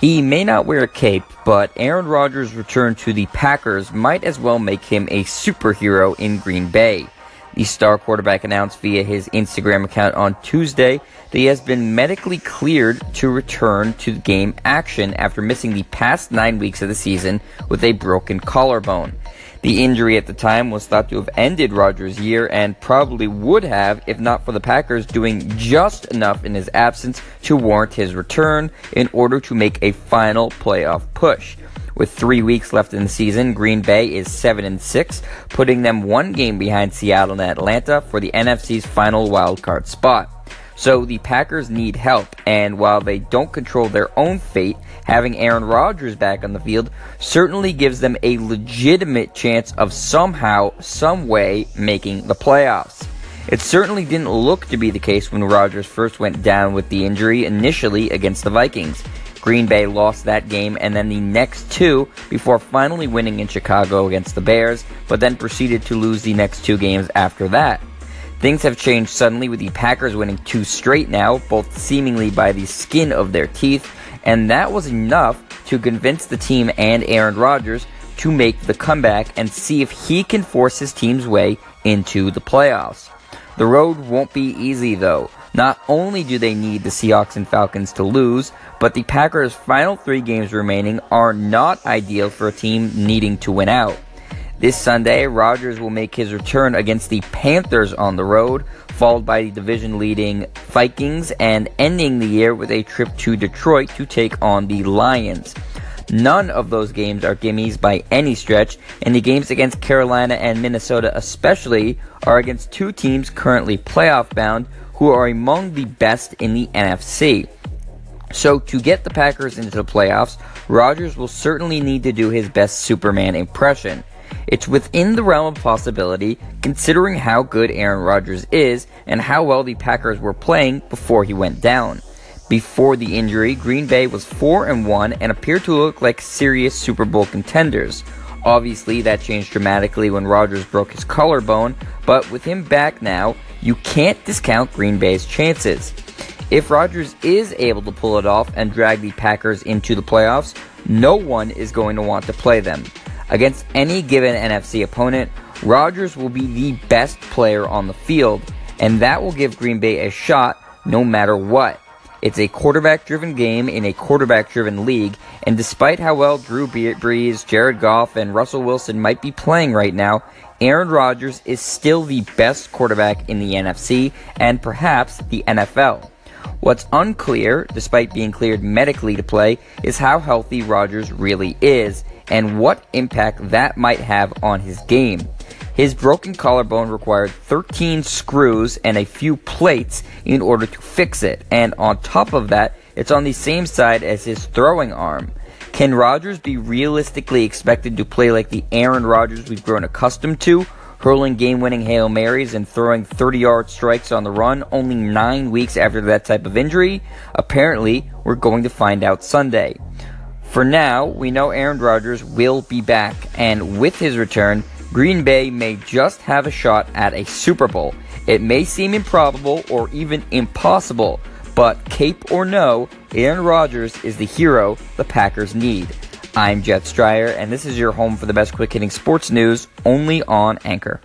He may not wear a cape, but Aaron Rodgers' return to the Packers might as well make him a superhero in Green Bay. The star quarterback announced via his Instagram account on Tuesday that he has been medically cleared to return to game action after missing the past nine weeks of the season with a broken collarbone. The injury at the time was thought to have ended Rodgers' year and probably would have if not for the Packers doing just enough in his absence to warrant his return in order to make a final playoff push. With three weeks left in the season, Green Bay is 7 and 6, putting them one game behind Seattle and Atlanta for the NFC's final wildcard spot. So the Packers need help, and while they don't control their own fate, having Aaron Rodgers back on the field certainly gives them a legitimate chance of somehow, some way making the playoffs. It certainly didn't look to be the case when Rodgers first went down with the injury initially against the Vikings. Green Bay lost that game and then the next two before finally winning in Chicago against the Bears, but then proceeded to lose the next two games after that. Things have changed suddenly with the Packers winning two straight now, both seemingly by the skin of their teeth, and that was enough to convince the team and Aaron Rodgers to make the comeback and see if he can force his team's way into the playoffs. The road won't be easy though. Not only do they need the Seahawks and Falcons to lose, but the Packers' final three games remaining are not ideal for a team needing to win out. This Sunday, Rodgers will make his return against the Panthers on the road, followed by the division leading Vikings, and ending the year with a trip to Detroit to take on the Lions. None of those games are gimmies by any stretch, and the games against Carolina and Minnesota, especially, are against two teams currently playoff bound who are among the best in the NFC. So, to get the Packers into the playoffs, Rodgers will certainly need to do his best Superman impression. It's within the realm of possibility, considering how good Aaron Rodgers is and how well the Packers were playing before he went down. Before the injury, Green Bay was 4 and 1 and appeared to look like serious Super Bowl contenders. Obviously, that changed dramatically when Rodgers broke his collarbone, but with him back now, you can't discount Green Bay's chances. If Rodgers is able to pull it off and drag the Packers into the playoffs, no one is going to want to play them. Against any given NFC opponent, Rodgers will be the best player on the field, and that will give Green Bay a shot no matter what. It's a quarterback driven game in a quarterback driven league, and despite how well Drew Brees, Jared Goff, and Russell Wilson might be playing right now, Aaron Rodgers is still the best quarterback in the NFC and perhaps the NFL. What's unclear, despite being cleared medically to play, is how healthy Rodgers really is and what impact that might have on his game. His broken collarbone required 13 screws and a few plates in order to fix it, and on top of that, it's on the same side as his throwing arm. Can Rodgers be realistically expected to play like the Aaron Rodgers we've grown accustomed to, hurling game winning Hail Marys and throwing 30 yard strikes on the run only nine weeks after that type of injury? Apparently, we're going to find out Sunday. For now, we know Aaron Rodgers will be back, and with his return, Green Bay may just have a shot at a Super Bowl. It may seem improbable or even impossible, but cape or no, Aaron Rodgers is the hero the Packers need. I'm Jet Stryer, and this is your home for the best quick hitting sports news only on Anchor.